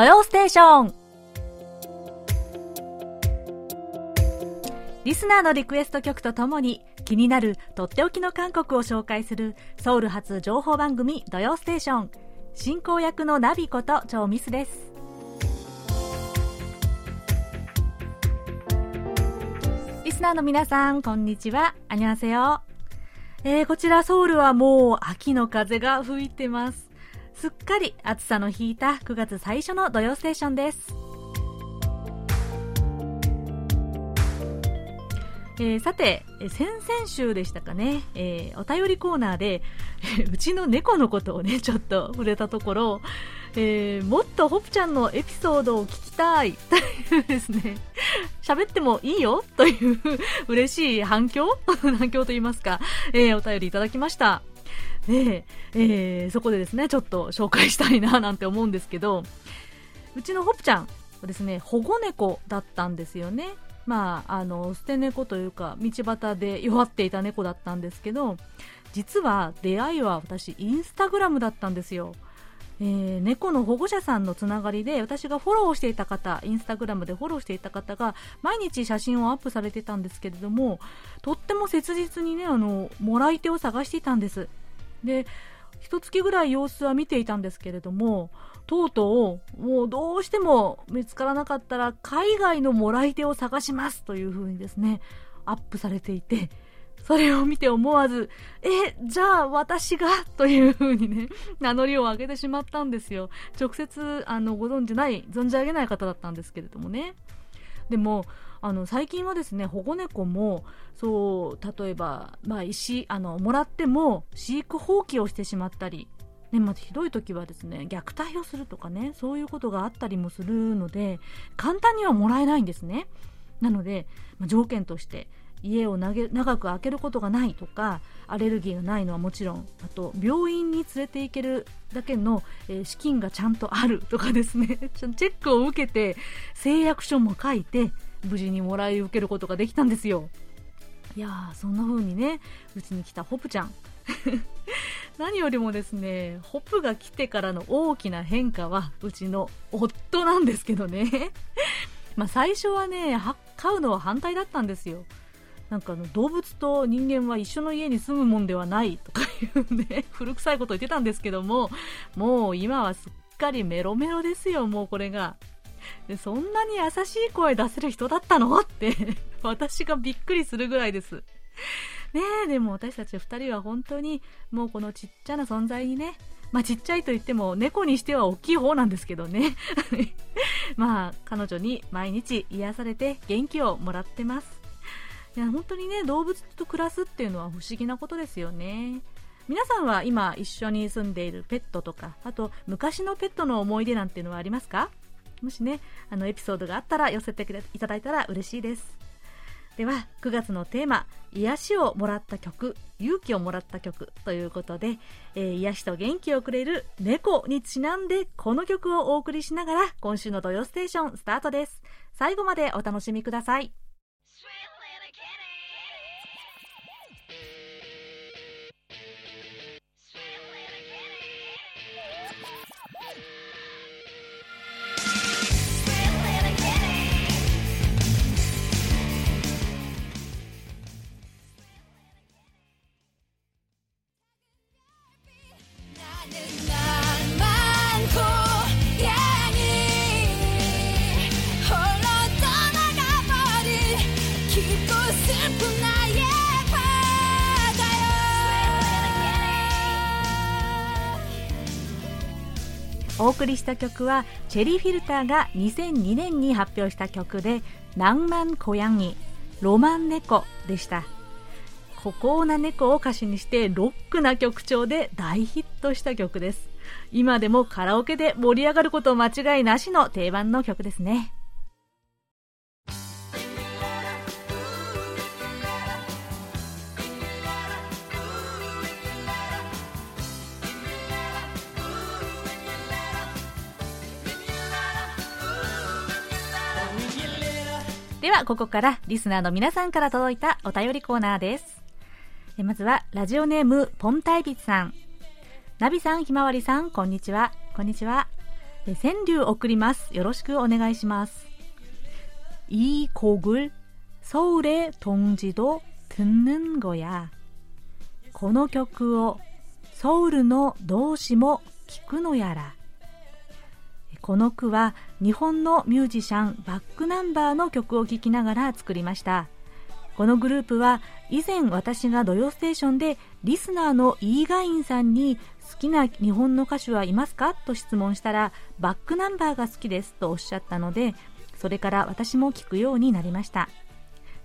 土曜ステーション。リスナーのリクエスト曲とともに気になるとっておきの韓国を紹介するソウル発情報番組土曜ステーション。進行役のナビことチョウミスです。リスナーの皆さんこんにちは。안녕하세요 えー、こちらソウルはもう秋の風が吹いてます。すっかり暑さの引いた9月最初の土曜ステーションです。えー、さて、先々週でしたかね、えー、お便りコーナーで、うちの猫のことをね、ちょっと触れたところ、えー、もっとホプちゃんのエピソードを聞きたい。というですね、喋ってもいいよ？という嬉しい反響？反響と言いますか、えー、お便りいただきました。で、えー、そこでですね、ちょっと紹介したいななんて思うんですけど、うちのホップちゃんはですね、保護猫だったんですよね。まあ、あの捨て猫というか道端で弱っていた猫だったんですけど実は出会いは私インスタグラムだったんですよ、えー、猫の保護者さんのつながりで私がフォローしていた方インスタグラムでフォローしていた方が毎日写真をアップされてたんですけれどもとっても切実にねあのもらい手を探していたんですで一月ぐらい様子は見ていたんですけれどもとうとう、もうどうしても見つからなかったら、海外のもらい手を探しますという風にですね、アップされていて、それを見て思わず、え、じゃあ私がという風にね、名乗りを上げてしまったんですよ。直接、あの、ご存じない、存じ上げない方だったんですけれどもね。でも、あの、最近はですね、保護猫も、そう、例えば、まあ、石、あの、もらっても、飼育放棄をしてしまったり、ね、まずひどい時はですね虐待をするとかねそういうことがあったりもするので簡単にはもらえないんですね。なので、まあ、条件として家を長く開けることがないとかアレルギーがないのはもちろんあと病院に連れて行けるだけの、えー、資金がちゃんとあるとかですね チェックを受けて誓約書も書いて無事にもらい受けることができたんですよいやーそんな風にねうちに来たホプちゃん 何よりもですね、ホプが来てからの大きな変化は、うちの夫なんですけどね。まあ最初はね、飼うのは反対だったんですよ。なんかあの動物と人間は一緒の家に住むもんではないとかいうね、古臭いこと言ってたんですけども、もう今はすっかりメロメロですよ、もうこれが。そんなに優しい声出せる人だったの？って 私がびっくりするぐらいです。ねえ、でも私たち2人は本当にもうこのちっちゃな存在にね、まあちっちゃいと言っても猫にしては大きい方なんですけどね。まあ彼女に毎日癒されて元気をもらってます。いや本当にね、動物と暮らすっていうのは不思議なことですよね。皆さんは今一緒に住んでいるペットとか、あと昔のペットの思い出なんていうのはありますか？もしね、あのエピソードがあったら寄せていただいたら嬉しいです。では9月のテーマ癒しをもらった曲勇気をもらった曲ということで、えー、癒しと元気をくれる猫にちなんでこの曲をお送りしながら今週の土曜ステーションスタートです最後までお楽しみくださいお送りした曲はチェリーフィルターが2002年に発表した曲で「낭만コヤギロマン猫」でした。孤高な猫を歌詞にしてロックな曲調で大ヒットした曲です。今でもカラオケで盛り上がること間違いなしの定番の曲ですね。では、ここからリスナーの皆さんから届いたお便りコーナーです。まずは、ラジオネーム、ポンタイビツさん。ナビさん、ひまわりさん、こんにちは。こんにちは。 川柳送りますよろしくお願いします이곡을서울의동지도듣는거야この曲をソウルの同志も聞くのやら この句は日本のミュージシャンバックナンバーの曲を聴きながら作りました。このグループは以前私が土曜ステーションでリスナーのイーガインさんに好きな日本の歌手はいますか？と質問したらバックナンバーが好きですとおっしゃったのでそれから私も聞くようになりました。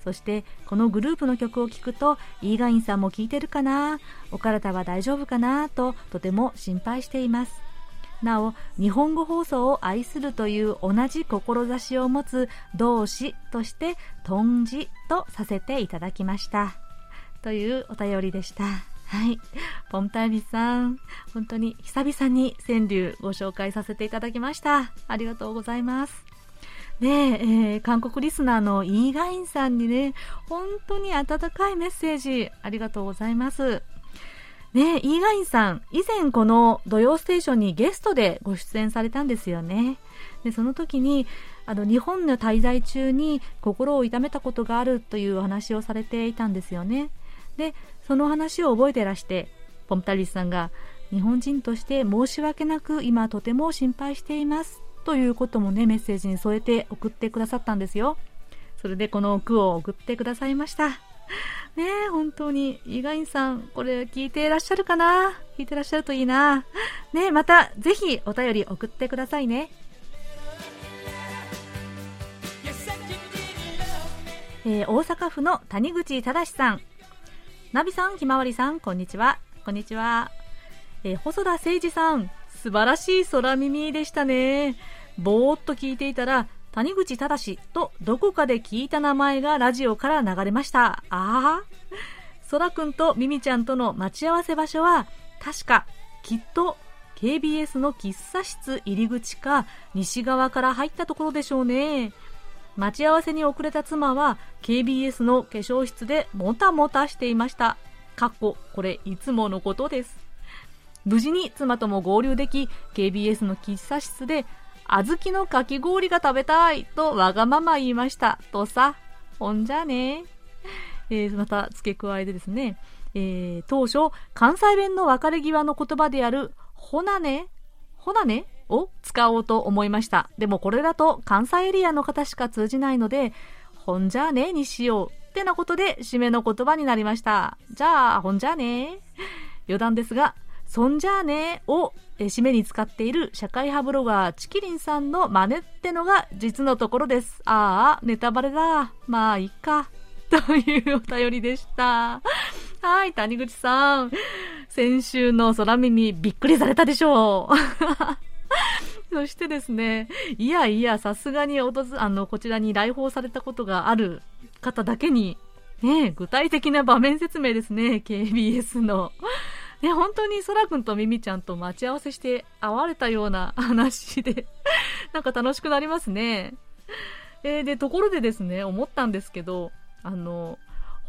そしてこのグループの曲を聴くとイーガインさんも聴いてるかな？お体は大丈夫かな？ととても心配しています。なお日本語放送を愛するという同じ志を持つ同志としてトンジとさせていただきましたというお便りでしたはい。ポンタイビさん、本当に久々に川柳ご紹介させていただきました。ありがとうございます。で、えー、韓国リスナーのイーガインさんにね、本当に温かいメッセージ、ありがとうございます。ね、イーガインさん、以前この土曜ステーションにゲストでご出演されたんですよね。で、その時に、あの、日本の滞在中に心を痛めたことがあるというお話をされていたんですよね。で、その話を覚えてらして、ポンタリスさんが、日本人として申し訳なく今とても心配していますということもね、メッセージに添えて送ってくださったんですよ。それでこの句を送ってくださいました。ねえ、本当に、イガインさん、これ聞いていらっしゃるかな？聞いてらっしゃるといいな。ねえまた、ぜひお便り送ってくださいね。えー、大阪府の谷口正さん。ナビさん、ひまわりさん、こんにちは。こんにちは。えー、細田誠二さん、素晴らしい空耳でしたね。ぼーっと聞いていたら、谷口正とどこかで聞いた名前がラジオから流れました。ああ。空くんとミミちゃんとの待ち合わせ場所は、確か、きっと KBS の喫茶室入り口か西側から入ったところでしょうね。待ち合わせに遅れた妻は KBS の化粧室でもたもたしていました。かっこ、これいつものことです。無事に妻とも合流でき、KBS の喫茶室で、小豆のかき氷が食べたいとわがまま言いました。とさ、ほんじゃね。えー、また付け加えてですね、えー、当初、関西弁の別れ際の言葉である、ほなね、ほなねを使おうと思いました。でもこれだと関西エリアの方しか通じないので、ほんじゃねにしようってなことで締めの言葉になりました。じゃあ、ほんじゃね余談ですが、そんじゃあねを締めに使っている社会派ブロガーチキリンさんの真似ってのが実のところです。ああ、ネタバレだ。まあ、いっか。というお便りでした。はい、谷口さん。先週の空耳びっくりされたでしょう。そしてですね、いやいや、さすがにおとず、あの、こちらに来訪されたことがある方だけに、ね、具体的な場面説明ですね、KBS の。ね、本当にそらくんとミミちゃんと待ち合わせして会われたような話で なんか楽しくなりますね。えー、で、ところでですね、思ったんですけど、あの、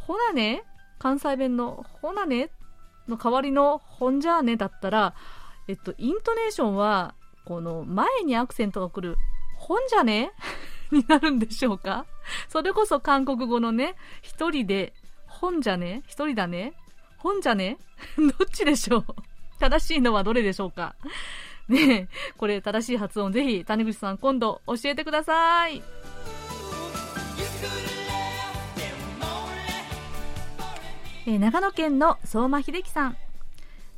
ほなね、関西弁のほなねの代わりのほんじゃあねだったら、えっと、イントネーションは、この前にアクセントが来る、ほんじゃねになるんでしょうか？それこそ韓国語のね、一人で、ほんじゃね一人だね？本じゃね？どっちでしょう？正しいのはどれでしょうか？ねえ、これ正しい発音ぜひ谷口さん今度教えてください。え長野県の相馬秀樹さん。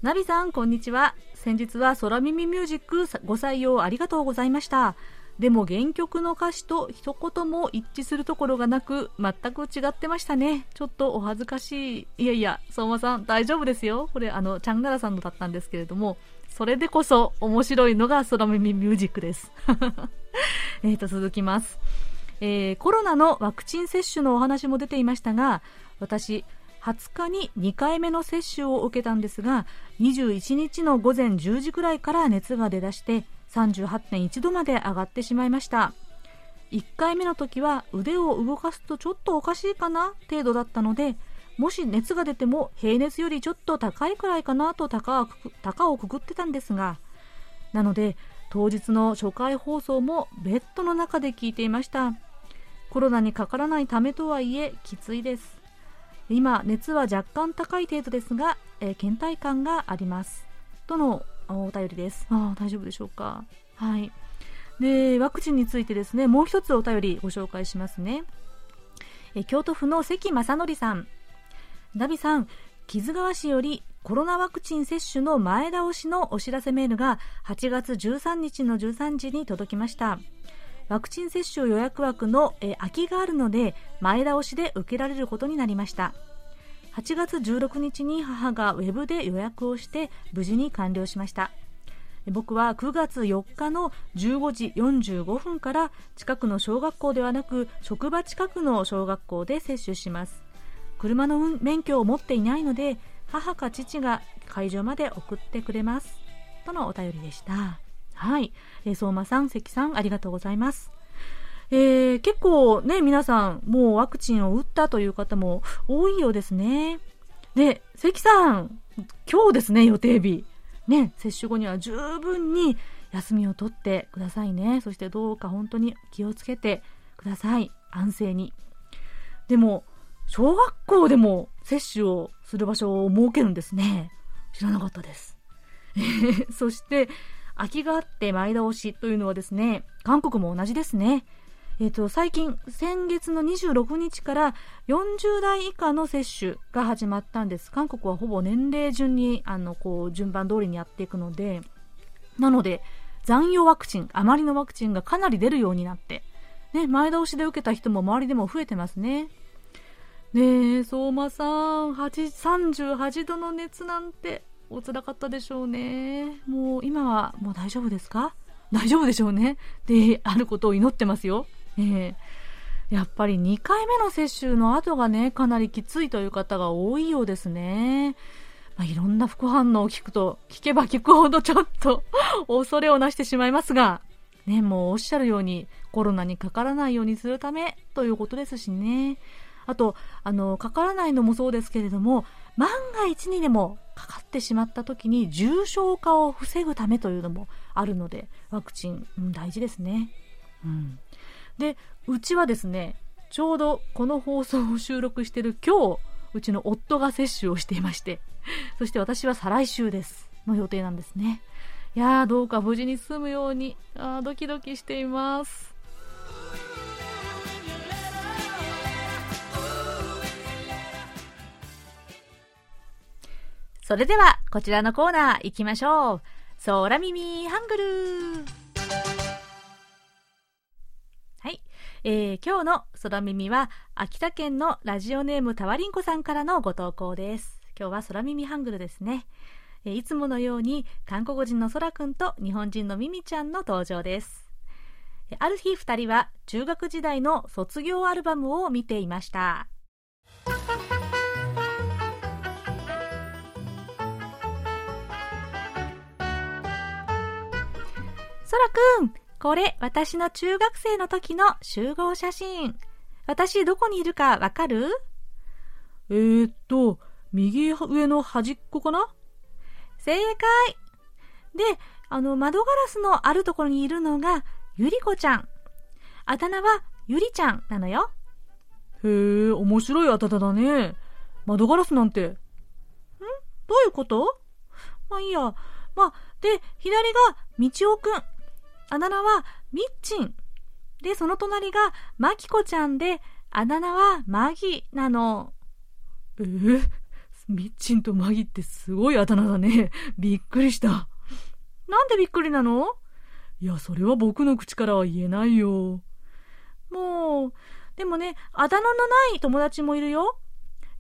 ナビさん、こんにちは。先日は空耳ミュージックご採用ありがとうございました。でも原曲の歌詞と一言も一致するところがなく、全く違ってましたね。ちょっとお恥ずかしい。いやいや、相馬さん大丈夫ですよ。これあの、チャンガラさんのだったんですけれども、それでこそ面白いのが空耳ミュージックです。えっと、続きます。えー、コロナのワクチン接種のお話も出ていましたが、私、20日に2回目の接種を受けたんですが、21日の午前10時くらいから熱が出だして、38.1度まで上がってしまいました。1回目の時は腕を動かすとちょっとおかしいかな程度だったのでもし熱が出ても平熱よりちょっと高いくらいかなと高をくくってたんですがなので当日の初回放送もベッドの中で聞いていました。コロナにかからないためとはいえきついです。今熱は若干高い程度ですが、えー、倦怠感があります。とのお便りです。あ大丈夫でしょうか？はい。でワクチンについてですね。もう一つお便りご紹介しますね。え京都府の関正則さん。ダビさん木津川市よりコロナワクチン接種の前倒しのお知らせメールが8月13日の13時に届きました。ワクチン接種予約枠のえ空きがあるので前倒しで受けられることになりました。8月16日に母がウェブで予約をして無事に完了しました。僕は9月4日の15時45分から近くの小学校ではなく職場近くの小学校で接種します。車の免許を持っていないので母か父が会場まで送ってくれます。とのお便りでした。はい、え、相馬さん関さんありがとうございます。えー、結構ね皆さんもうワクチンを打ったという方も多いようですねで関さん今日ですね予定日ね接種後には十分に休みを取ってくださいねそしてどうか本当に気をつけてください安静にでも小学校でも接種をする場所を設けるんですね。知らなかったです。そして、空きがあって前倒しというのはですね、韓国も同じですね。えっ、ー、と、最近、先月の26日から40代以下の接種が始まったんです。韓国はほぼ年齢順に、あの、こう、順番通りにやっていくので、なので、残余ワクチン、余りのワクチンがかなり出るようになって、ね、前倒しで受けた人も周りでも増えてますね。ねえ、相馬さん、38度の熱なんてお辛かったでしょうね。もう今はもう大丈夫ですか？大丈夫でしょうね。で、あることを祈ってますよ。えー、やっぱり2回目の接種の後がね、かなりきついという方が多いようですね。まあ、いろんな副反応を聞くと、聞けば聞くほどちょっと 恐れをなしてしまいますが、ね、もうおっしゃるようにコロナにかからないようにするためということですしね。あと、あの、かからないのもそうですけれども、万が一にでもかかってしまった時に重症化を防ぐためというのもあるので、ワクチン、うん、大事ですね。うん。で、うちはですね、ちょうどこの放送を収録してる今日、うちの夫が接種をしていまして、そして私は再来週です。の予定なんですね。いやー、どうか無事に済むように、あドキドキしています。それでは、こちらのコーナー行きましょう。空耳ハングルえー、今日の空耳は、秋田県のラジオネームたわりんこさんからのご投稿です。今日は空耳ハングルですね。えー、いつものように、韓国人の空くんと日本人のミミちゃんの登場です。ある日二人は中学時代の卒業アルバムを見ていました。そらくん、これ私の中学生の時の集合写真。私どこにいるかわかる？えー、っと、右上の端っこかな？正解で、あの、窓ガラスのあるところにいるのが、ゆりこちゃん。あだ名は、ゆりちゃんなのよ。へえ、面白いあだ名だね。窓ガラスなんて。ん？どういうこと？まあいいや。まあ、で、左が、みちおくん。あだ名はみっちん。で、その隣がまきこちゃんで、あだ名はマギなの。えー、みっちんとマギってすごいあだ名だね。びっくりした。なんでびっくりなの？いや、それは僕の口からは言えないよ。もう、でもね、あだ名のない友達もいるよ。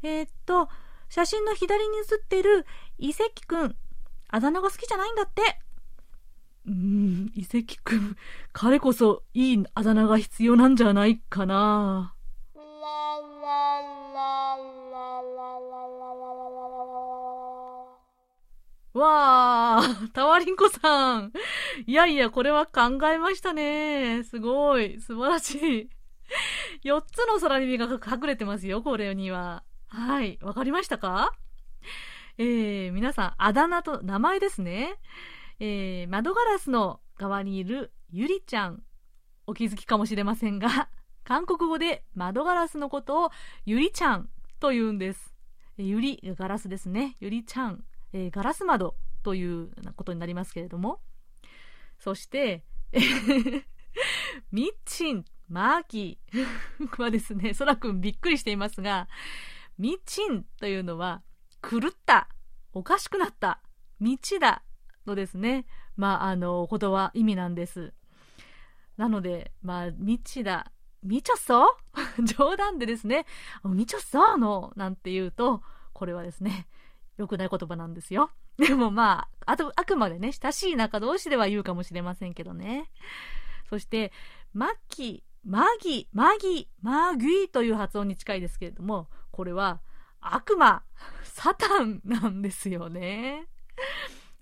えー、っと、写真の左に写ってる遺跡くん。あだ名が好きじゃないんだって。うん、遺跡くん、彼こそいいあだ名が必要なんじゃないかな。わー、タワリンコさん。いやいや、これは考えましたね。すごい、素晴らしい。4つの空耳が隠れてますよ、これには。はい、わかりましたか？えー、皆さん、あだ名と名前ですね。えー、窓ガラスの側にいるゆりちゃん、お気づきかもしれませんが、韓国語で窓ガラスのことをゆりちゃんと言うんです。ゆり、ガラスですね。ゆりちゃん、えー、ガラス窓ということになりますけれども。そして、ミッチン、マーキー はですね、そらくんびっくりしていますが、ミッチンというのは、狂った、おかしくなった、道だ、のですね、まあ、あの、言葉、意味なんです。なので、まあ、道だ、みちょっそ冗談でですね、みちょっその、なんて言うと、これはですね、良くない言葉なんですよ。でもまあ、あと、あくまでね、親しい仲同士では言うかもしれませんけどね。そして、マッキー、マギ、マギ、マギーという発音に近いですけれども、これは悪魔、サタンなんですよね。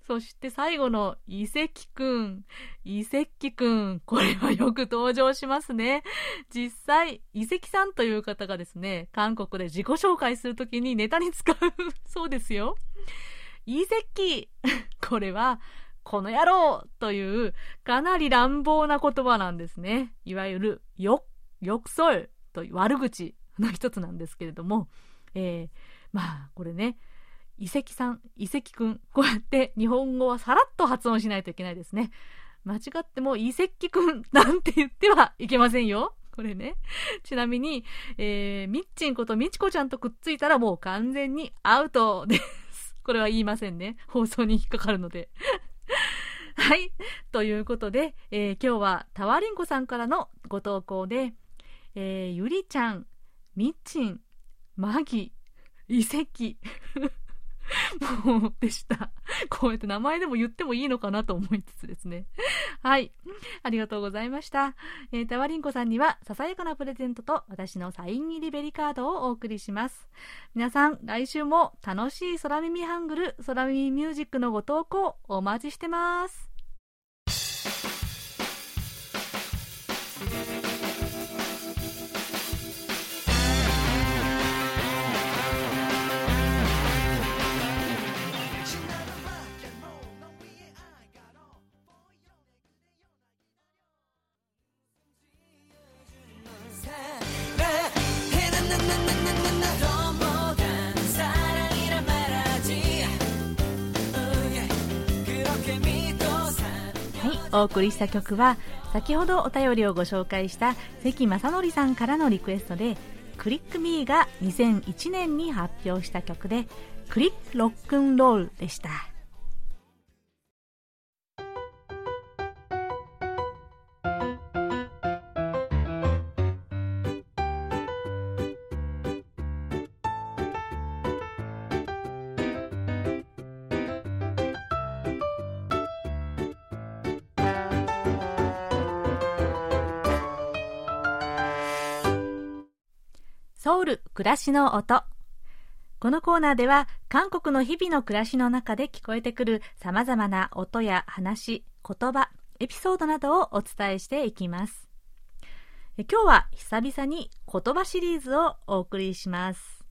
そして最後の遺跡くん。遺跡くん。これはよく登場しますね。実際、遺跡さんという方がですね、韓国で自己紹介するときにネタに使うそうですよ。遺跡。これは、この野郎というかなり乱暴な言葉なんですね。いわゆる、よ、よくそいという悪口の一つなんですけれども、えー、まあ、これね、遺跡さん、遺跡くん、こうやって日本語はさらっと発音しないといけないですね。間違っても遺跡くん なんて言ってはいけませんよ。これね。ちなみに、えー、みっちんことみちこちゃんとくっついたらもう完全にアウトです。これは言いませんね。放送に引っかかるので。はい。ということで、えー、今日はタワリンコさんからのご投稿で、えー、ゆりちゃん、みっちん、マギ、遺跡、もうでした。こうやって名前でも言ってもいいのかなと思いつつですね。はい。ありがとうございました。えー、タワリンコさんには、ささやかなプレゼントと私のサイン入りベリカードをお送りします。皆さん、来週も楽しい空耳ハングル、空耳ミュージックのご投稿お待ちしてます。お送りした曲は先ほどお便りをご紹介した関正則さんからのリクエストでクリックミーが2001年に発表した曲でクリックロックンロールでした。ソウル暮らしの音このコーナーでは韓国の日々の暮らしの中で聞こえてくる様々な音や話、言葉、エピソードなどをお伝えしていきます。今日は久々に言葉シリーズをお送りします。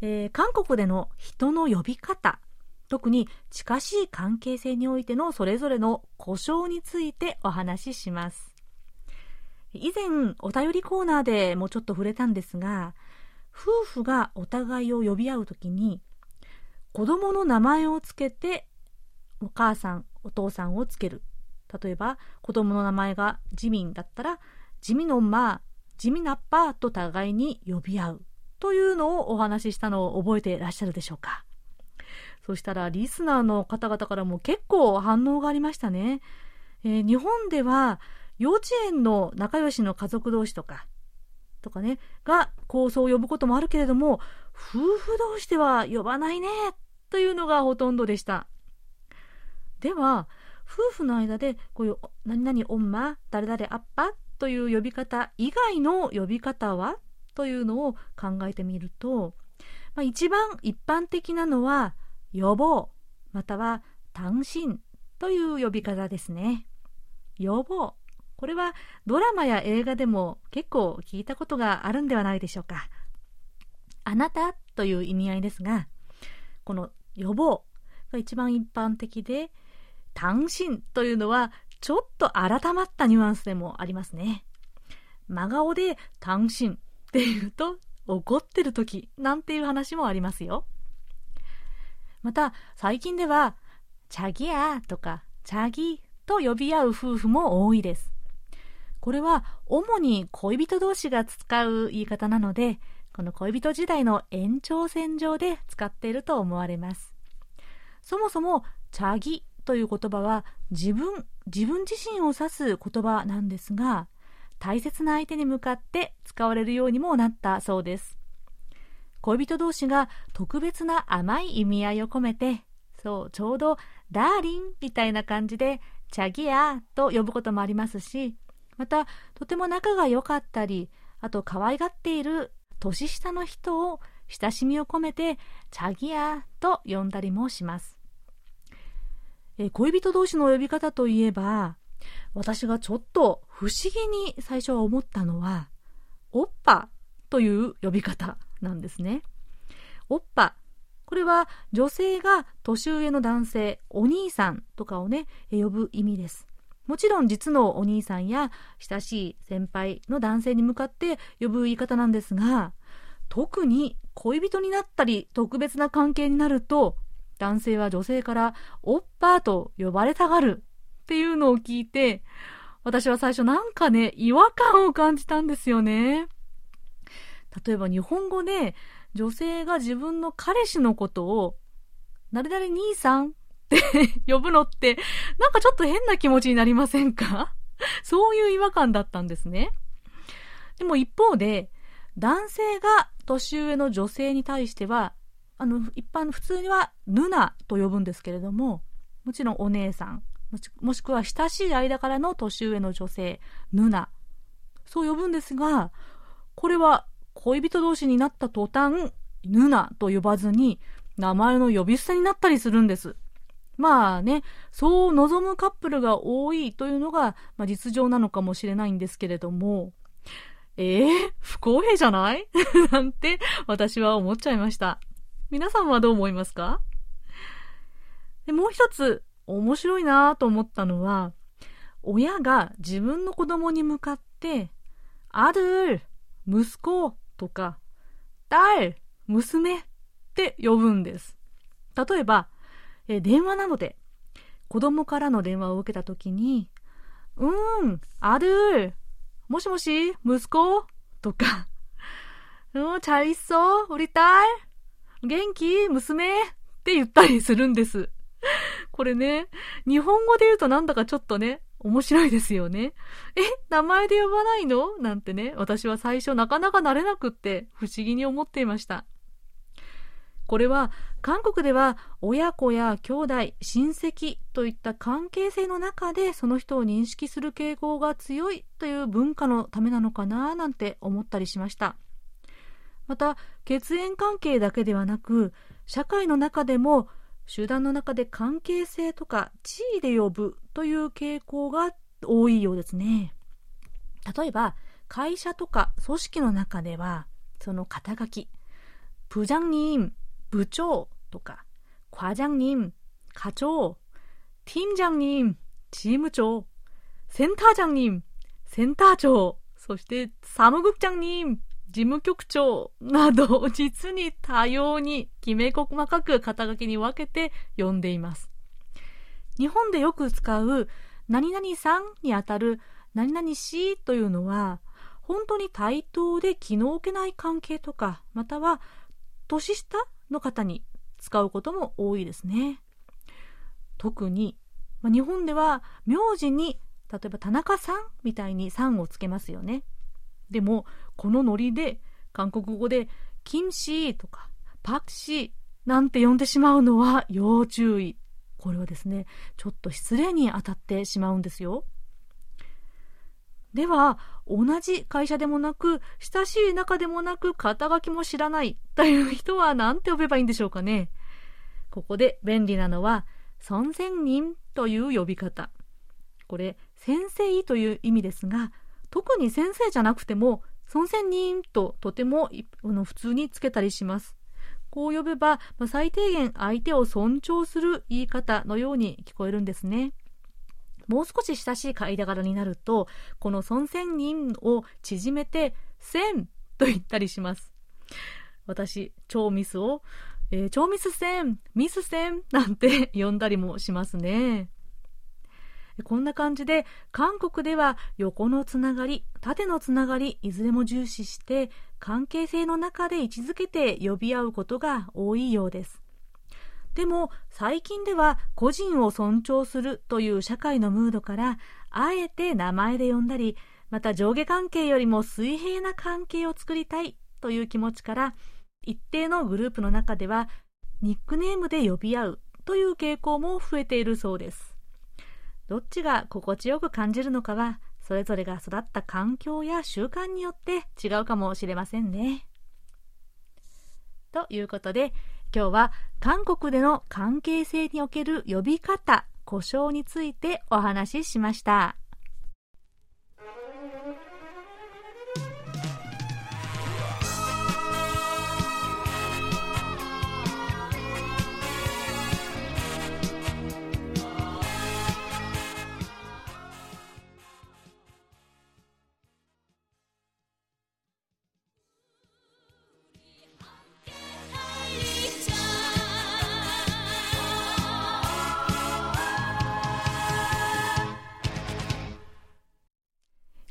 えー、韓国での人の呼び方、特に近しい関係性においてのそれぞれの故障についてお話しします。以前お便りコーナーでもちょっと触れたんですが、夫婦がお互いを呼び合う時に子供の名前をつけてお母さんお父さんをつける。例えば子供の名前がジミンだったら地味のま地味なっぱと互いに呼び合う。というのをお話ししたのを覚えていらっしゃるでしょうか。そしたらリスナーの方々からも結構反応がありましたね、えー、日本では幼稚園の仲良しの家族同士とかとかね、が構想を呼ぶこともあるけれども、夫婦同士では呼ばないね、というのがほとんどでした。では、夫婦の間で、こういう、何々おんま、誰々あっぱという呼び方以外の呼び方はというのを考えてみると、まあ、一番一般的なのは、予防、または単身という呼び方ですね。予防。これはドラマや映画でも結構聞いたことがあるんではないでしょうか。あなたという意味合いですが、この予防が一番一般的で、単身というのはちょっと改まったニュアンスでもありますね。真顔で単身って言うと怒ってる時なんていう話もありますよ。また最近ではチャギやとかチャギと呼び合う夫婦も多いです。これは主に恋人同士が使う言い方なので、この恋人時代の延長線上で使っていると思われます。そもそも、チャギという言葉は自分、自分自身を指す言葉なんですが、大切な相手に向かって使われるようにもなったそうです。恋人同士が特別な甘い意味合いを込めて、そう、ちょうど、ダーリンみたいな感じで、チャギヤと呼ぶこともありますし、また、とても仲が良かったり、あと可愛がっている年下の人を親しみを込めて、チャギヤと呼んだりもします。え恋人同士の呼び方といえば、私がちょっと不思議に最初は思ったのは、おっぱという呼び方なんですね。おっぱ。これは女性が年上の男性、お兄さんとかをね、呼ぶ意味です。もちろん実のお兄さんや親しい先輩の男性に向かって呼ぶ言い方なんですが、特に恋人になったり特別な関係になると、男性は女性からおっぱーと呼ばれたがるっていうのを聞いて、私は最初なんかね、違和感を感じたんですよね。例えば日本語で女性が自分の彼氏のことを、誰々兄さん 呼ぶのって、なんかちょっと変な気持ちになりませんか？そういう違和感だったんですね。でも一方で、男性が年上の女性に対しては、あの、一般、普通にはヌナと呼ぶんですけれども、もちろんお姉さん、もしくは親しい間からの年上の女性、ヌナ。そう呼ぶんですが、これは恋人同士になった途端、ヌナと呼ばずに、名前の呼び捨てになったりするんです。まあね、そう望むカップルが多いというのが、まあ、実情なのかもしれないんですけれども、ええー、不公平じゃない？なんて私は思っちゃいました。皆さんはどう思いますか？でもう一つ面白いなと思ったのは、親が自分の子供に向かって、ある、息子とか、 딸、 娘って呼ぶんです。例えば、え電話なので、子供からの電話を受けたときに、うーん、あるもしもし、息子とか、うん、잘있어우리딸元気娘って言ったりするんです。これね、日本語で言うとなんだかちょっとね、面白いですよね。え、名前で呼ばないのなんてね、私は最初なかなか慣れなくって不思議に思っていました。 これは韓国では親子や兄弟、親戚といった関係性の中でその人を認識する傾向が強いという文化のためなのかななんて思ったりしました。また、血縁関係だけではなく、社会の中でも集団の中で関係性とか地位で呼ぶという傾向が多いようですね。例えば、会社とか組織の中では、その肩書き、部長님 部長とか、과장 님、 課長、팀장 님、 チーム長、センター長님センター長、そしてサムグク長님事務局長など、実に多様にきめ細かく肩書きに分けて呼んでいます。日本でよく使う何々さんにあたる何々しというのは、本当に対等で気の置けない関係とか、または年下 の方に使うことも多いですね。特に、まあ、日本では名字に例えば田中さんみたいにさんをつけますよね。でも、このノリで韓国語でキムシーとかパクシーなんて呼んでしまうのは要注意。これはですね、ちょっと失礼に当たってしまうんですよ。では、同じ会社でもなく、親しい仲でもなく、肩書きも知らないという人は何て呼べばいいんでしょうかね。ここで便利なのは、尊仙人という呼び方。これ、先生という意味ですが、特に先生じゃなくても、尊仙人ととても普通につけたりします。こう呼べば、最低限相手を尊重する言い方のように聞こえるんですね。もう少し親しい間柄になると、この孫仙人を縮めて、千と言ったりします。私、超ミスを、えー、超ミス線、ミス線なんて呼んだりもしますね。こんな感じで、韓国では横のつながり、縦のつながり、いずれも重視して、関係性の中で位置づけて呼び合うことが多いようです。でも、最近では個人を尊重するという社会のムードから、あえて名前で呼んだり、また上下関係よりも水平な関係を作りたいという気持ちから、一定のグループの中では、ニックネームで呼び合うという傾向も増えているそうです。どっちが心地よく感じるのかは、それぞれが育った環境や習慣によって違うかもしれませんね。ということで、今日は韓国での関係性における呼び方、呼称についてお話ししました。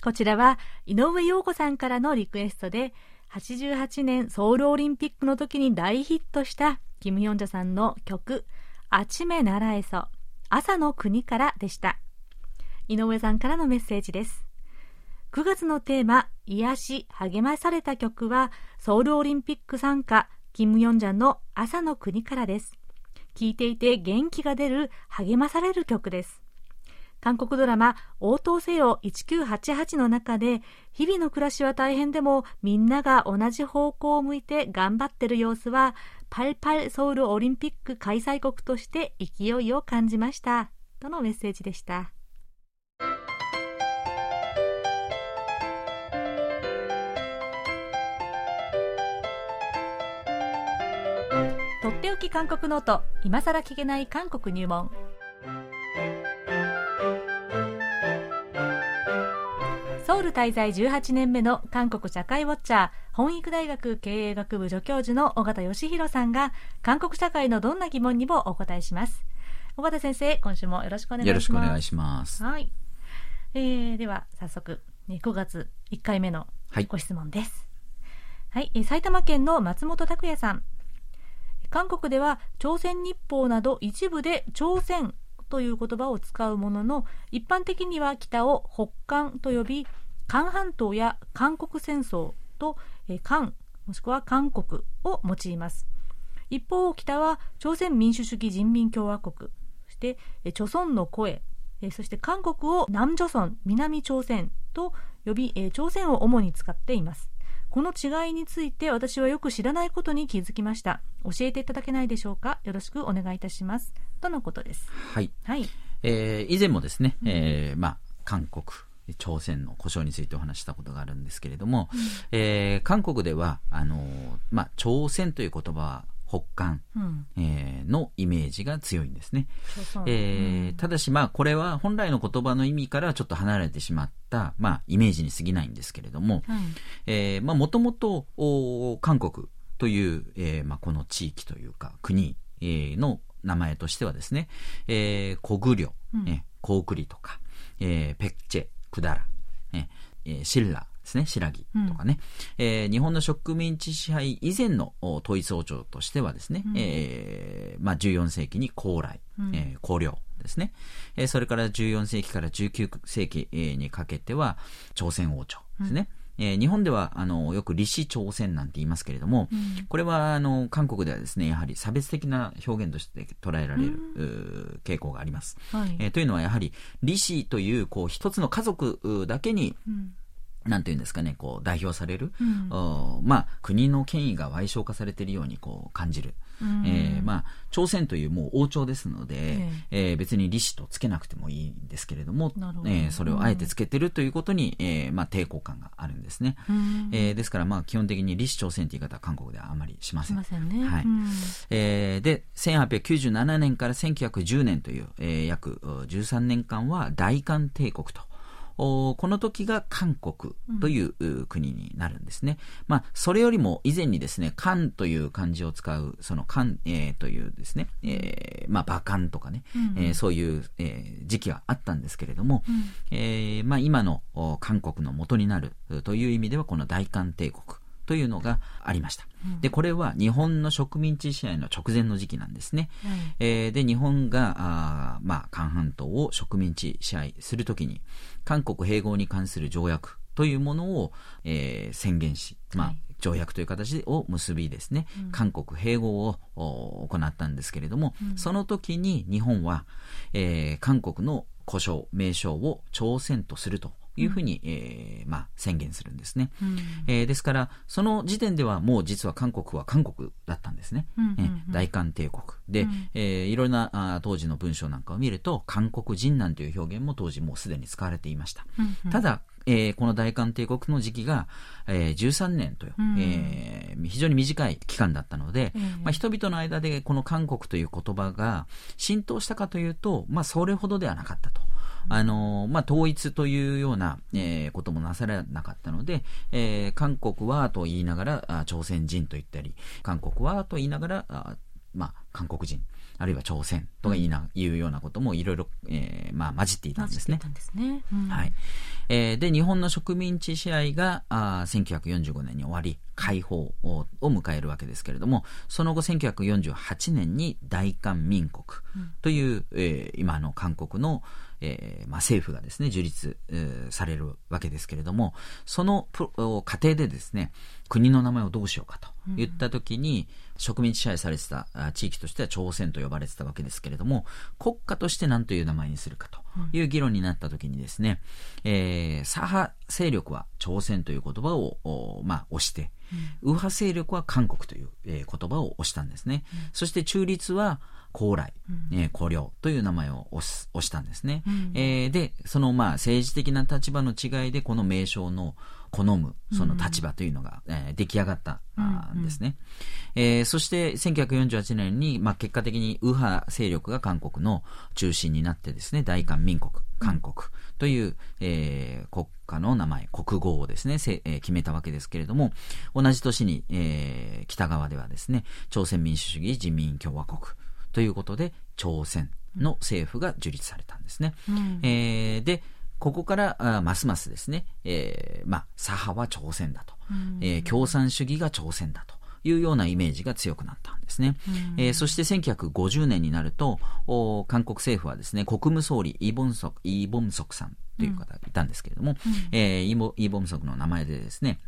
こちらは井上陽子さんからのリクエストで、88年ソウルオリンピックの時に大ヒットしたキム・ヨンジャさんの曲、あちめならえそ、朝の国からでした。井上さんからのメッセージです。9月のテーマ、癒し、励まされた曲は、ソウルオリンピック参加、キム・ヨンジャの朝の国からです。聴いていて元気が出る、励まされる曲です。韓国ドラマ、応答せよ1988の中で、日々の暮らしは大変でも、みんなが同じ方向を向いて頑張ってる様子は、パルパルソウルオリンピック開催国として勢いを感じました。とのメッセージでした。とっておき韓国ノート、今さら聞けない韓国入門。ソウル滞在18年目の韓国社会ウォッチャー、本育大学経営学部助教授の尾形義弘さんが、韓国社会のどんな疑問にもお答えします。尾形先生、今週もよろしくお願いします。よろしくお願いします。はい。えー、では、早速、5月1回目のご質問です。はい、はい、埼玉県の松本拓也さん。韓国では朝鮮日報など一部で朝鮮という言葉を使うものの一般的には北を北韓と呼び韓半島や韓国戦争と、え韓もしくは韓国を用います。一方北は朝鮮民主主義人民共和国そして、え朝鮮の声えそして韓国を南朝鮮南朝鮮と呼び、え朝鮮を主に使っています。この違いについて私はよく知らないことに気づきました。教えていただけないでしょうか？よろしくお願いいたします。とのことです。はい、はい。えー、以前もですね、えーまあ、韓国朝鮮の故障についてお話したことがあるんですけれども、うん、えー、韓国ではあのまあ、朝鮮という言葉は北韓、うん、えー、のイメージが強いんですね。えー、ただし、まあ、これは本来の言葉の意味からちょっと離れてしまった、まあ、イメージに過ぎないんですけれども、もともと韓国という、えーまあ、この地域というか国、えー、の名前としてはですね、えー、コグリョ、えー、コウクリとか、えー、ペクチェ、クダラ、えー、シッラですね、白木とかね、うん、えー、日本の植民地支配以前の統一王朝としてはですね、うん、えー、まあ、14世紀に高麗、うん、えー、高陵ですね、えー、それから14世紀から19世紀にかけては朝鮮王朝ですね、えー、日本ではあのよく李氏朝鮮なんて言いますけれども、うん、これはあの韓国ではですねやはり差別的な表現として捉えられる、うん、傾向があります、はい、えー、というのはやはり李氏というこう一つの家族だけに、うん。なんていうんですかね、こう、代表される、うん。まあ、国の権威が賠償化されているようにこう感じる。うんえーまあ、朝鮮というもう王朝ですので、ええー別に李氏とつけなくてもいいんですけれども、どえーそれをあえてつけてるということに、えーまあ、抵抗感があるんですね。うんえーですから、まあ、基本的に李氏朝鮮という言い方は韓国ではあまりしませんま。せんね。はいうんえーで、1897年から1910年という、えー約う13年間は大韓帝国と。おこの時が韓国というう国になるんですね。まあ、それよりも以前にですね、韓という漢字を使う、その韓、えーというですね、えーまあ、馬漢とかね、うん。えーそういう、えー時期があったんですけれども、えーまあ、今のお韓国の元になるうという意味では、この大韓帝国というのがありました。で、これは日本の植民地支配の直前の時期なんですね。はい。えーで、日本が、あーまあ、韓半島を植民地支配するときに、韓国併合に関する条約というものを、えー宣言し、まあ、はい。条約という形を結びですね、韓国併合をお行ったんですけれども、その時に日本は、えー韓国の呼称、名称を朝鮮とするというふうに、えーまあ、宣言するんですね。うんえーですから、その時点ではもう実は韓国は韓国だったんですね。うんうんうんえー大韓帝国。で、えーいろんなあー当時の文章なんかを見ると、韓国人なんていう表現も当時もうすでに使われていました。うんうんただ、えーこの大韓帝国の時期が、えー13年という、うんえー非常に短い期間だったので、ええまあ、人々の間でこの韓国という言葉が浸透したかというと、まあ、それほどではなかったと。あのまあ、統一というような、えーこともなされなかったので、えー韓国はと言いながら朝鮮人と言ったり、韓国はと言いながら、あまあ、韓国人、あるいは朝鮮とか言いな、いうようなこともいろいろ、えーまあ、混じっていたんですね。すね。うんはい。えーで、日本の植民地支配が、あー1945年に終わり、解放をを迎えるわけですけれども、その後1948年に大韓民国という、えー今の韓国の、えーまあ、政府がですね、樹立、えーされるわけですけれども、そのプロお過程でですね、国の名前をどうしようかと言ったときに、植民地支配されてたあ地域としては朝鮮と呼ばれてたわけですけれども、国家として何という名前にするかという議論になったときにですね、えー左派勢力は朝鮮という言葉を、おまあ、押して、右派勢力は韓国という、えー言葉を押したんですね。そして中立は高麗、えー高陵という名前を押す押したんですね。えーで、そのまあ政治的な立場の違いでこの名称の好むその立場というのが、えー出来上がった、んですね。えーそして1948年に、まあ、結果的に右派勢力が韓国の中心になってですね、大韓民国、韓国という、えー国家の名前、国号をですね、せえー決めたわけですけれども、同じ年に、えー北側ではですね、朝鮮民主主義人民共和国ということで、朝鮮の政府が樹立されたんですね。えーで、ここから、あますますですね、えーまあ、左派は朝鮮だと、えー共産主義が朝鮮だというようなイメージが強くなったんですね。えーそして1950年になると、お韓国政府はですね、国務総理イ・ボンソク、イ・ボンソクさんという方がいたんですけれども、えーイボイ・ボンソクの名前でですね、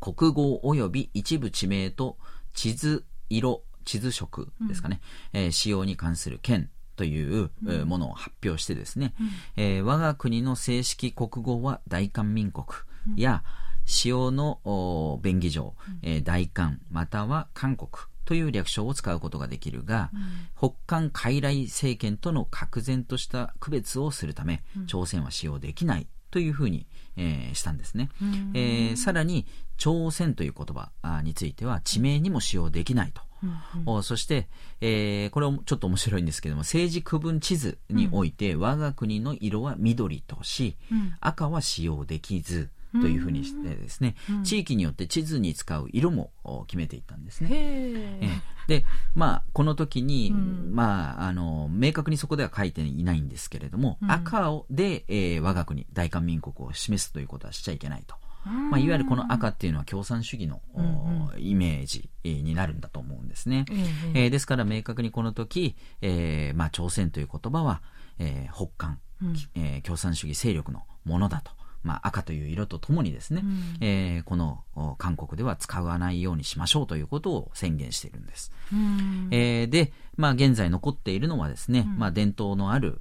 国語及び一部地名と地図色、地図色ですかね、えー使用に関する権という、えーものを発表してですね、えー我が国の正式国語は大韓民国や、使用のお便宜上、えー大韓または韓国という略称を使うことができるが、北韓傀儡政権との確然とした区別をするため、朝鮮は使用できないというふうに、えーしたんですね。えーさらに、朝鮮という言葉あについては地名にも使用できないと。おそして、えーこれもちょっと面白いんですけども、政治区分地図において、我が国の色は緑とし、赤は使用できず、というふうにしてですね、地域によって地図に使う色もお決めていったんですね。で、まあ、この時に、まあ、あの、明確にそこでは書いていないんですけれども、赤をで、えー我が国、大韓民国を示すということはしちゃいけないと。まあ、いわゆるこの赤っていうのは共産主義の、おイメージえーになるんだと思うんですね。えええーですから明確にこの時、えーまあ、朝鮮という言葉は、えー北韓、えー共産主義勢力のものだと。まあ、赤という色とともにですね、えーこのお韓国では使わないようにしましょうということを宣言しているんです。うんえーで、まあ、現在残っているのはですね、まあ、伝統のある、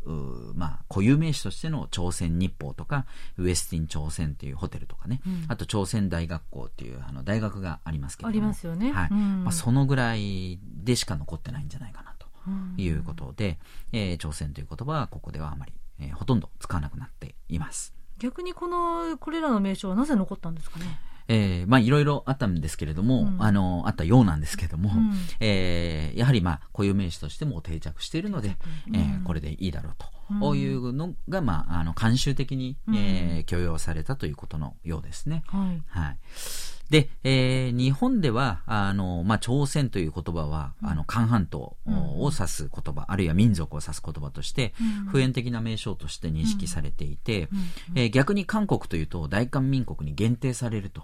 まあ、固有名詞としての朝鮮日報とか、ウエスティン朝鮮というホテルとかね、あと朝鮮大学校っていうあの大学がありますけれども。ありますよね。はい。まあ、そのぐらいでしか残ってないんじゃないかなということで、えー、朝鮮という言葉はここではあまり、えー、ほとんど使わなくなっています。逆にこの、これらの名称はなぜ残ったんですかね？えー、まあいろいろあったんですけれども、うん、あの、あったようなんですけれども、うん、えー、やはりまあ固有名詞としても定着しているので、うん、えー、これでいいだろうと。こういうのが、まあ、あの、慣習的に、えー、許容されたということのようですね。はい。はい。で、えー、日本では、あの、まあ、朝鮮という言葉は、あの、韓半島を指す言葉、あるいは民族を指す言葉として、普遍的な名称として認識されていて、えー、逆に韓国というと、大韓民国に限定されると。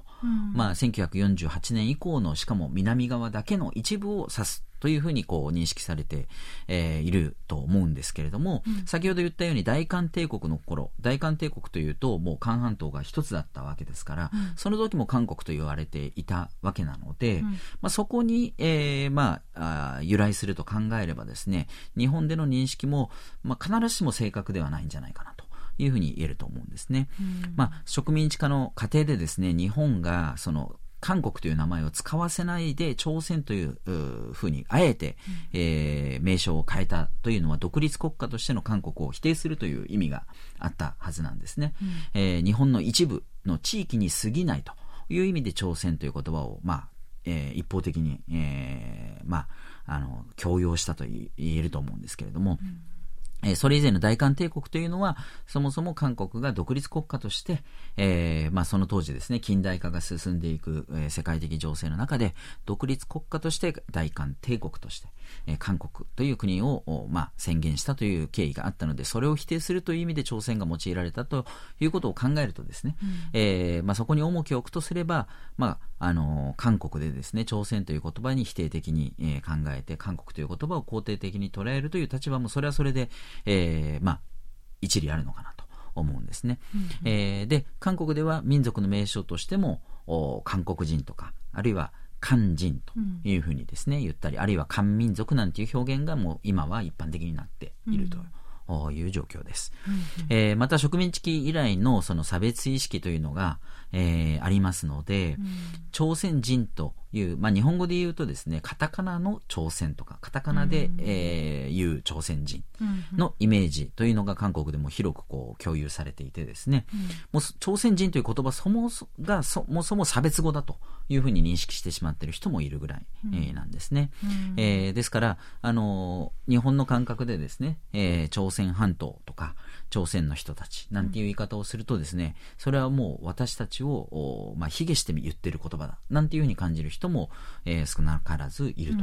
まあ、1948年以降の、しかも南側だけの一部を指すというふうにこう認識されて、えー、いると思うんですけれども、うん、先ほど言ったように大韓帝国の頃、大韓帝国というともう韓半島が一つだったわけですから、うん、その時も韓国と言われていたわけなので、うん、まあ、そこに、えー、まあ由来すると考えればですね、日本での認識も、まあ、必ずしも正確ではないんじゃないかなと。いうふうに言えると思うんですね。まあ、植民地化の過程でですね、日本がその韓国という名前を使わせないで朝鮮というふうにあえて、うん、えー、名称を変えたというのは独立国家としての韓国を否定するという意味があったはずなんですね。うん、えー、日本の一部の地域に過ぎないという意味で朝鮮という言葉を、まあえー、一方的に、えー、まあ、あの強要したと言えると思うんですけれども。うんえそれ以前の大韓帝国というのは、そもそも韓国が独立国家として、えー、まあその当時ですね、近代化が進んでいく、えー、世界的情勢の中で、独立国家として大韓帝国として、えー、韓国という国を、まあ、宣言したという経緯があったので、それを否定するという意味で朝鮮が用いられたということを考えるとですね、うん、えー、まあ、そこに重きを置くとすれば、まあ、あの韓国でですね、朝鮮という言葉に否定的に、えー、考えて、韓国という言葉を肯定的に捉えるという立場も、それはそれで、えー、まあ、一理あるのかなと思うんですね。うんうん、えー、で、韓国では民族の名称としても、韓国人とか、あるいは漢人というふうにですね、言ったり、あるいは漢民族なんていう表現がもう今は一般的になっていると。いう状況です、うんうん、えー、また植民地期以来のその差別意識というのが、えー、ありますので、うん、朝鮮人という、まあ、日本語で言うとですね、カタカナの朝鮮とか、カタカナで、うん、えー、言う朝鮮人のイメージというのが韓国でも広くこう共有されていてですね、うん、もう朝鮮人という言葉そもがそもそも差別語だというふうに認識してしまっている人もいるぐらい、うん、えー、なんですね。うん、えー、ですから、あの日本の感覚でですね、えー、朝鮮半島とか、朝鮮の人たちなんていう言い方をするとですね、それはもう私たちを、まあ、卑下して言ってる言葉だ、なんていうふうに感じる人も、えー、少なからずいる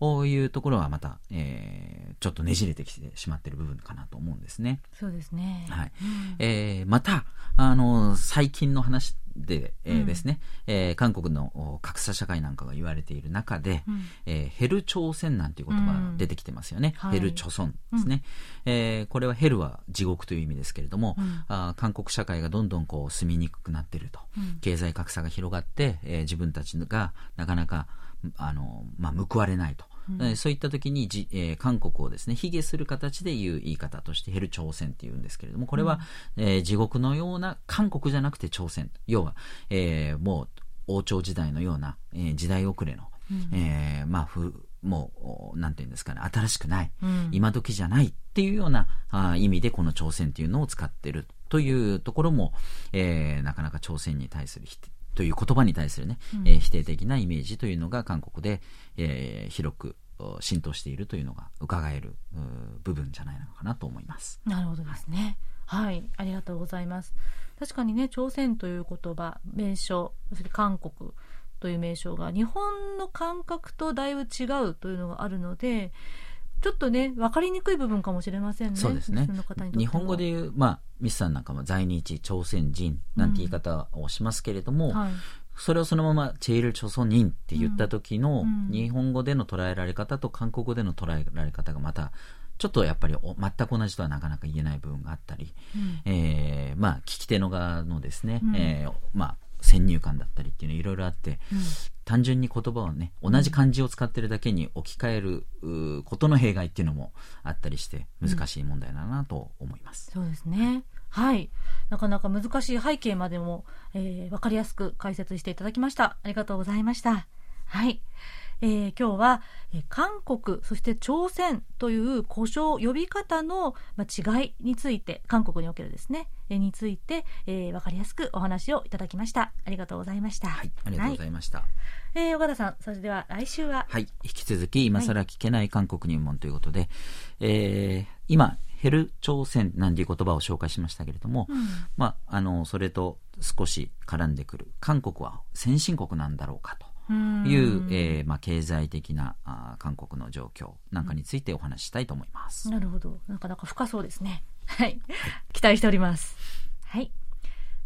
というところはまた、えー、ちょっとねじれてきてしまっている部分かなと思うんですね。そうですね。はい。うん、えー、また、あの、最近の話で、えー、ですね、うん、えー、韓国の格差社会なんかが言われている中で、うん、えー、ヘル朝鮮なんていう言葉が出てきてますよね。うん、ヘル朝鮮ですね、うん、えー、これはヘルは地獄という意味ですけれども、うん、あ韓国社会がどんどんこう住みにくくなっていると、経済格差が広がって、えー、自分たちがなかなかあの、まあ、報われないと。うん、そういった時にじ、えー、韓国をですね、卑下する形で言う言い方として、ヘル朝鮮って言うんですけれども、これは、うん、えー、地獄のような韓国じゃなくて朝鮮。要は、えー、もう王朝時代のような、えー、時代遅れの、うん、えー、まあ、ふ、もう、なんていうんですかね、新しくない、うん、今時じゃないっていうようなあ意味で、この朝鮮っていうのを使ってるというところも、えー、なかなか朝鮮に対するという言葉に対するね、うん、えー、否定的なイメージというのが韓国で、えー、広く浸透しているというのが伺える部分じゃないのかなと思います。なるほどですね。はい、ありがとうございます。確かにね、朝鮮という言葉、名称、そして韓国という名称が日本の感覚とだいぶ違うというのがあるので、ちょっとね、分かりにくい部分かもしれませんね。そうですね。日本語で言う、まあ、ミスさんなんかも在日朝鮮人なんて言い方をしますけれども、うんはい、それをそのままチェイル朝鮮人って言った時の日本語での捉えられ方と韓国語での捉えられ方がまたちょっとやっぱり全く同じとはなかなか言えない部分があったり、うん、えー、まあ、聞き手の側のですね、うん、えー、まあ、先入観だったりっていうのいろいろあって、うん、単純に言葉をね、同じ漢字を使ってるだけに置き換えることの弊害っていうのもあったりして、難しい問題だなと思います。そうですね。はい。なかなか難しい背景までも、えー、わかりやすく解説していただきました。ありがとうございました。はい。えー、今日は、えー、韓国、そして朝鮮という故障呼び方の、まあ、違いについて、韓国におけるですね、えー、について、えー、わかりやすくお話をいただきました。ありがとうございました。はい、ありがとうございました。はい、えー、岡田さん、それでは来週は？はい、引き続き、今更聞けない韓国入門ということで、はい、えー、今、ヘル朝鮮なんていう言葉を紹介しましたけれども、うん、まあ、あの、それと少し絡んでくる、韓国は先進国なんだろうかと。いう、えーまあ、経済的なあ韓国の状況なんかについてお話ししたいと思います。なるほど。なかなか深そうですね。はい。期待しております。はい。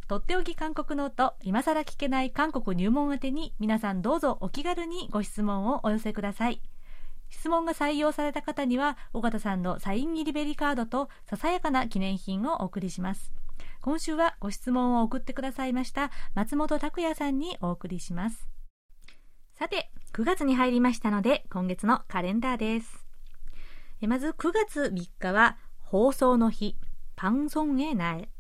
とっておき韓国ノート、今更聞けない韓国入門宛てに皆さんどうぞお気軽にご質問をお寄せください。質問が採用された方には、尾形さんのサイン入りベリカードとささやかな記念品をお送りします。今週はご質問を送ってくださいました松本拓也さんにお送りします。さて、9月に入りましたので、今月のカレンダーです。まず9月3日は放送の日、パンソンエナエ。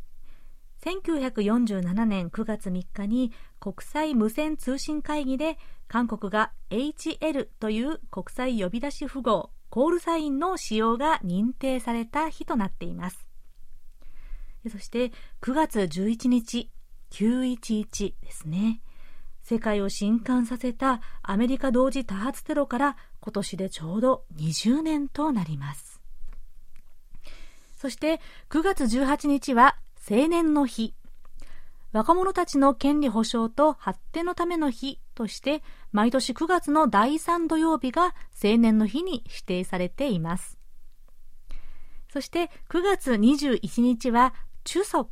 1947年9月3日に国際無線通信会議で韓国が HL という国際呼び出し符号コールサインの使用が認定された日となっていますそして9月11日911ですね世界を震撼させたアメリカ同時多発テロから今年でちょうど20年となりますそして9月18日は青年の日若者たちの権利保障と発展のための日として、毎年9月の第3土曜日が青年の日に指定されています。そして9月21日は中足。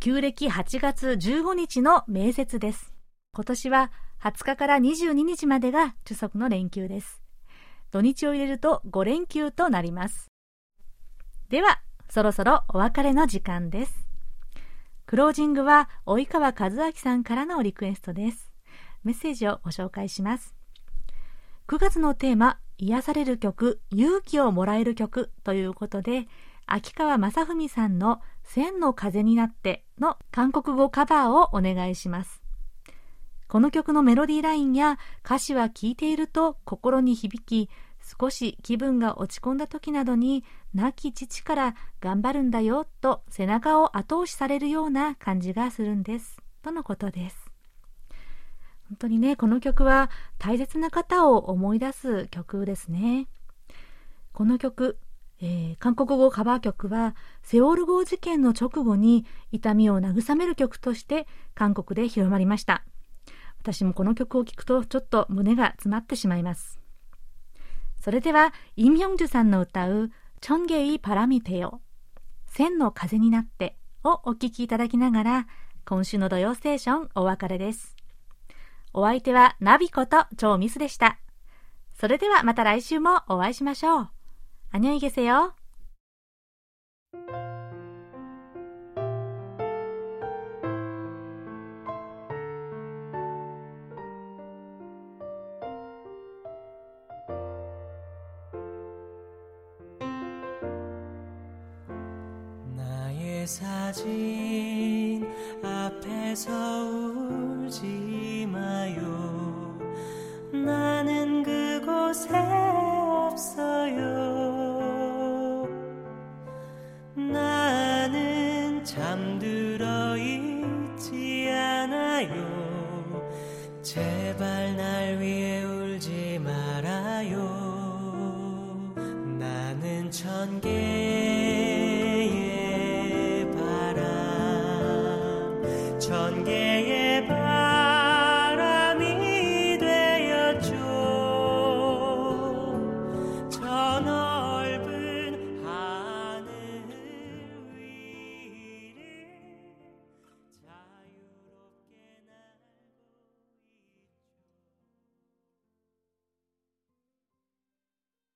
旧暦8月15日の名節です。今年は20日から22日までが中足の連休です。土日を入れると5連休となります。では、そろそろお別れの時間です。クロージングは及川和明さんからのリクエストです。メッセージをご紹介します。9月のテーマ、癒される曲、勇気をもらえる曲ということで、秋川正文さんの千の風になっての韓国語カバーをお願いします。この曲のメロディーラインや歌詞は聴いていると心に響き、少し気分が落ち込んだ時などに亡き父から頑張るんだよと背中を後押しされるような感じがするんです。とのことです。本当にねこの曲は大切な方を思い出す曲ですね。この曲、えー、韓国語カバー曲はセオル号事件の直後に痛みを慰める曲として韓国で広まりました。私もこの曲を聴くとちょっと胸が詰まってしまいますそれでは、イミョンジュさんの歌う、チョンゲイパラミテヨ、千の風になってをお聴きいただきながら、今週の土曜ステーションお別れです。お相手はナビこと超ミスでした。それではまた来週もお会いしましょう。あにょいげせ 사진 앞에서 울지 마요. 나는 그곳에 없어요